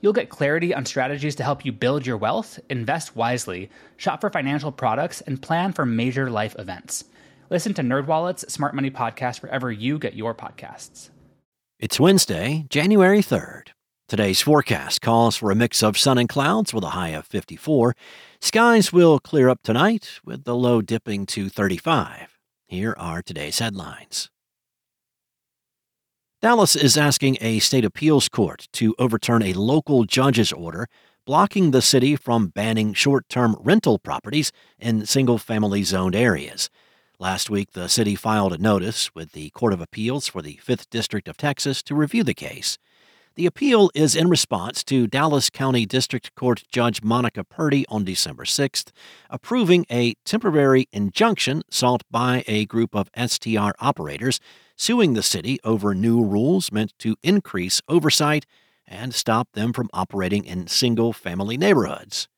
You'll get clarity on strategies to help you build your wealth, invest wisely, shop for financial products, and plan for major life events. Listen to NerdWallet's Smart Money Podcast wherever you get your podcasts. It's Wednesday, January 3rd. Today's forecast calls for a mix of sun and clouds with a high of 54. Skies will clear up tonight with the low dipping to 35. Here are today's headlines. Dallas is asking a state appeals court to overturn a local judge's order blocking the city from banning short term rental properties in single family zoned areas. Last week, the city filed a notice with the Court of Appeals for the 5th District of Texas to review the case. The appeal is in response to Dallas County District Court Judge Monica Purdy on December 6th approving a temporary injunction sought by a group of STR operators suing the city over new rules meant to increase oversight and stop them from operating in single family neighborhoods.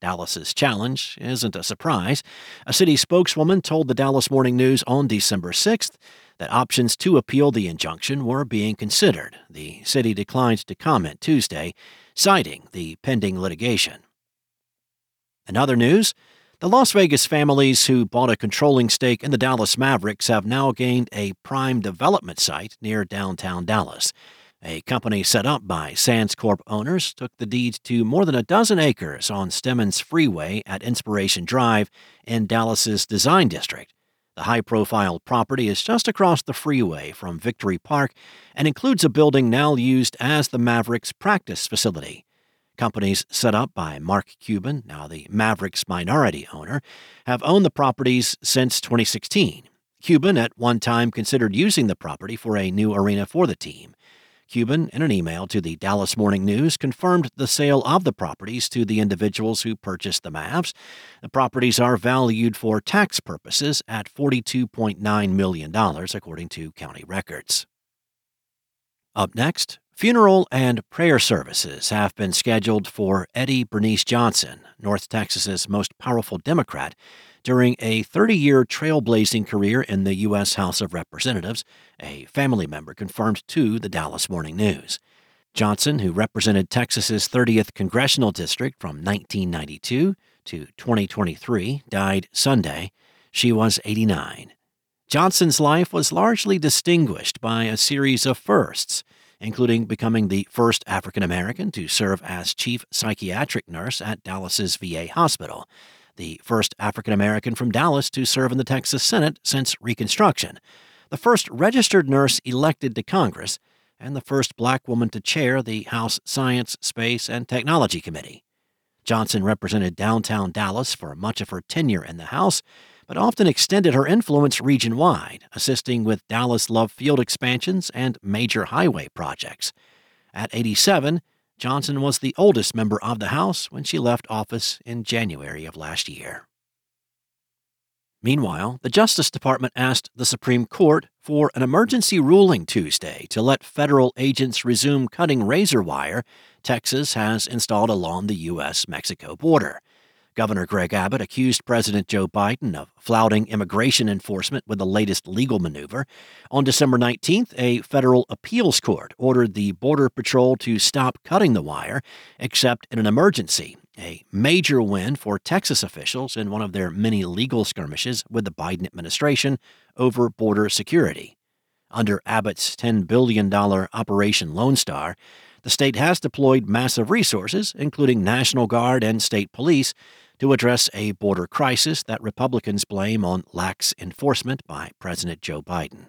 Dallas's challenge isn't a surprise. A city spokeswoman told the Dallas Morning News on December 6th that options to appeal the injunction were being considered. The city declined to comment Tuesday, citing the pending litigation. In other news, the Las Vegas families who bought a controlling stake in the Dallas Mavericks have now gained a prime development site near downtown Dallas. A company set up by Sands Corp owners took the deed to more than a dozen acres on Stemmons Freeway at Inspiration Drive in Dallas's design district. The high profile property is just across the freeway from Victory Park and includes a building now used as the Mavericks practice facility. Companies set up by Mark Cuban, now the Mavericks minority owner, have owned the properties since 2016. Cuban at one time considered using the property for a new arena for the team. Cuban, in an email to the Dallas Morning News, confirmed the sale of the properties to the individuals who purchased the Mavs. The properties are valued for tax purposes at $42.9 million, according to county records. Up next, Funeral and prayer services have been scheduled for Eddie Bernice Johnson, North Texas's most powerful Democrat, during a 30 year trailblazing career in the U.S. House of Representatives, a family member confirmed to the Dallas Morning News. Johnson, who represented Texas's 30th congressional district from 1992 to 2023, died Sunday. She was 89. Johnson's life was largely distinguished by a series of firsts including becoming the first African American to serve as chief psychiatric nurse at Dallas's VA hospital, the first African American from Dallas to serve in the Texas Senate since Reconstruction, the first registered nurse elected to Congress, and the first black woman to chair the House Science, Space, and Technology Committee. Johnson represented downtown Dallas for much of her tenure in the House but often extended her influence region wide, assisting with Dallas Love Field expansions and major highway projects. At 87, Johnson was the oldest member of the House when she left office in January of last year. Meanwhile, the Justice Department asked the Supreme Court for an emergency ruling Tuesday to let federal agents resume cutting razor wire Texas has installed along the U.S. Mexico border. Governor Greg Abbott accused President Joe Biden of flouting immigration enforcement with the latest legal maneuver. On December 19th, a federal appeals court ordered the Border Patrol to stop cutting the wire, except in an emergency, a major win for Texas officials in one of their many legal skirmishes with the Biden administration over border security. Under Abbott's $10 billion Operation Lone Star, the state has deployed massive resources, including National Guard and state police, to address a border crisis that Republicans blame on lax enforcement by President Joe Biden.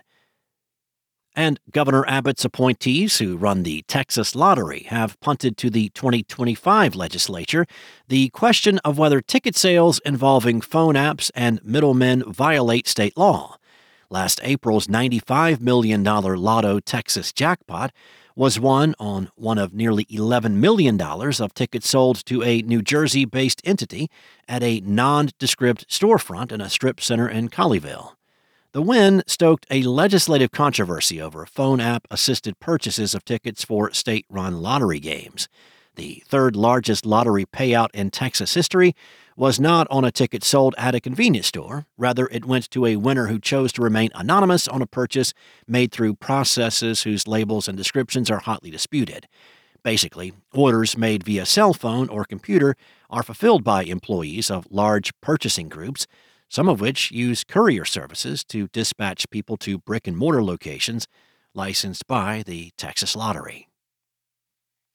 And Governor Abbott's appointees, who run the Texas Lottery, have punted to the 2025 legislature the question of whether ticket sales involving phone apps and middlemen violate state law. Last April's $95 million Lotto Texas jackpot was won on one of nearly $11 million of tickets sold to a New Jersey based entity at a nondescript storefront in a strip center in Colleyville. The win stoked a legislative controversy over phone app assisted purchases of tickets for state run lottery games. The third largest lottery payout in Texas history was not on a ticket sold at a convenience store. Rather, it went to a winner who chose to remain anonymous on a purchase made through processes whose labels and descriptions are hotly disputed. Basically, orders made via cell phone or computer are fulfilled by employees of large purchasing groups some of which use courier services to dispatch people to brick and mortar locations licensed by the Texas Lottery.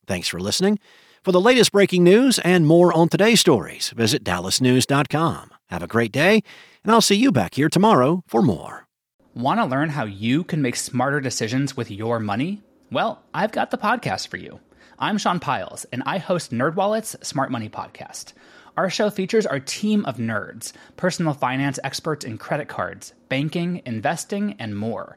Thanks for listening. For the latest breaking news and more on today's stories, visit dallasnews.com. Have a great day, and I'll see you back here tomorrow for more. Want to learn how you can make smarter decisions with your money? Well, I've got the podcast for you. I'm Sean Pyles, and I host NerdWallet's Smart Money Podcast. Our show features our team of nerds, personal finance experts in credit cards, banking, investing, and more.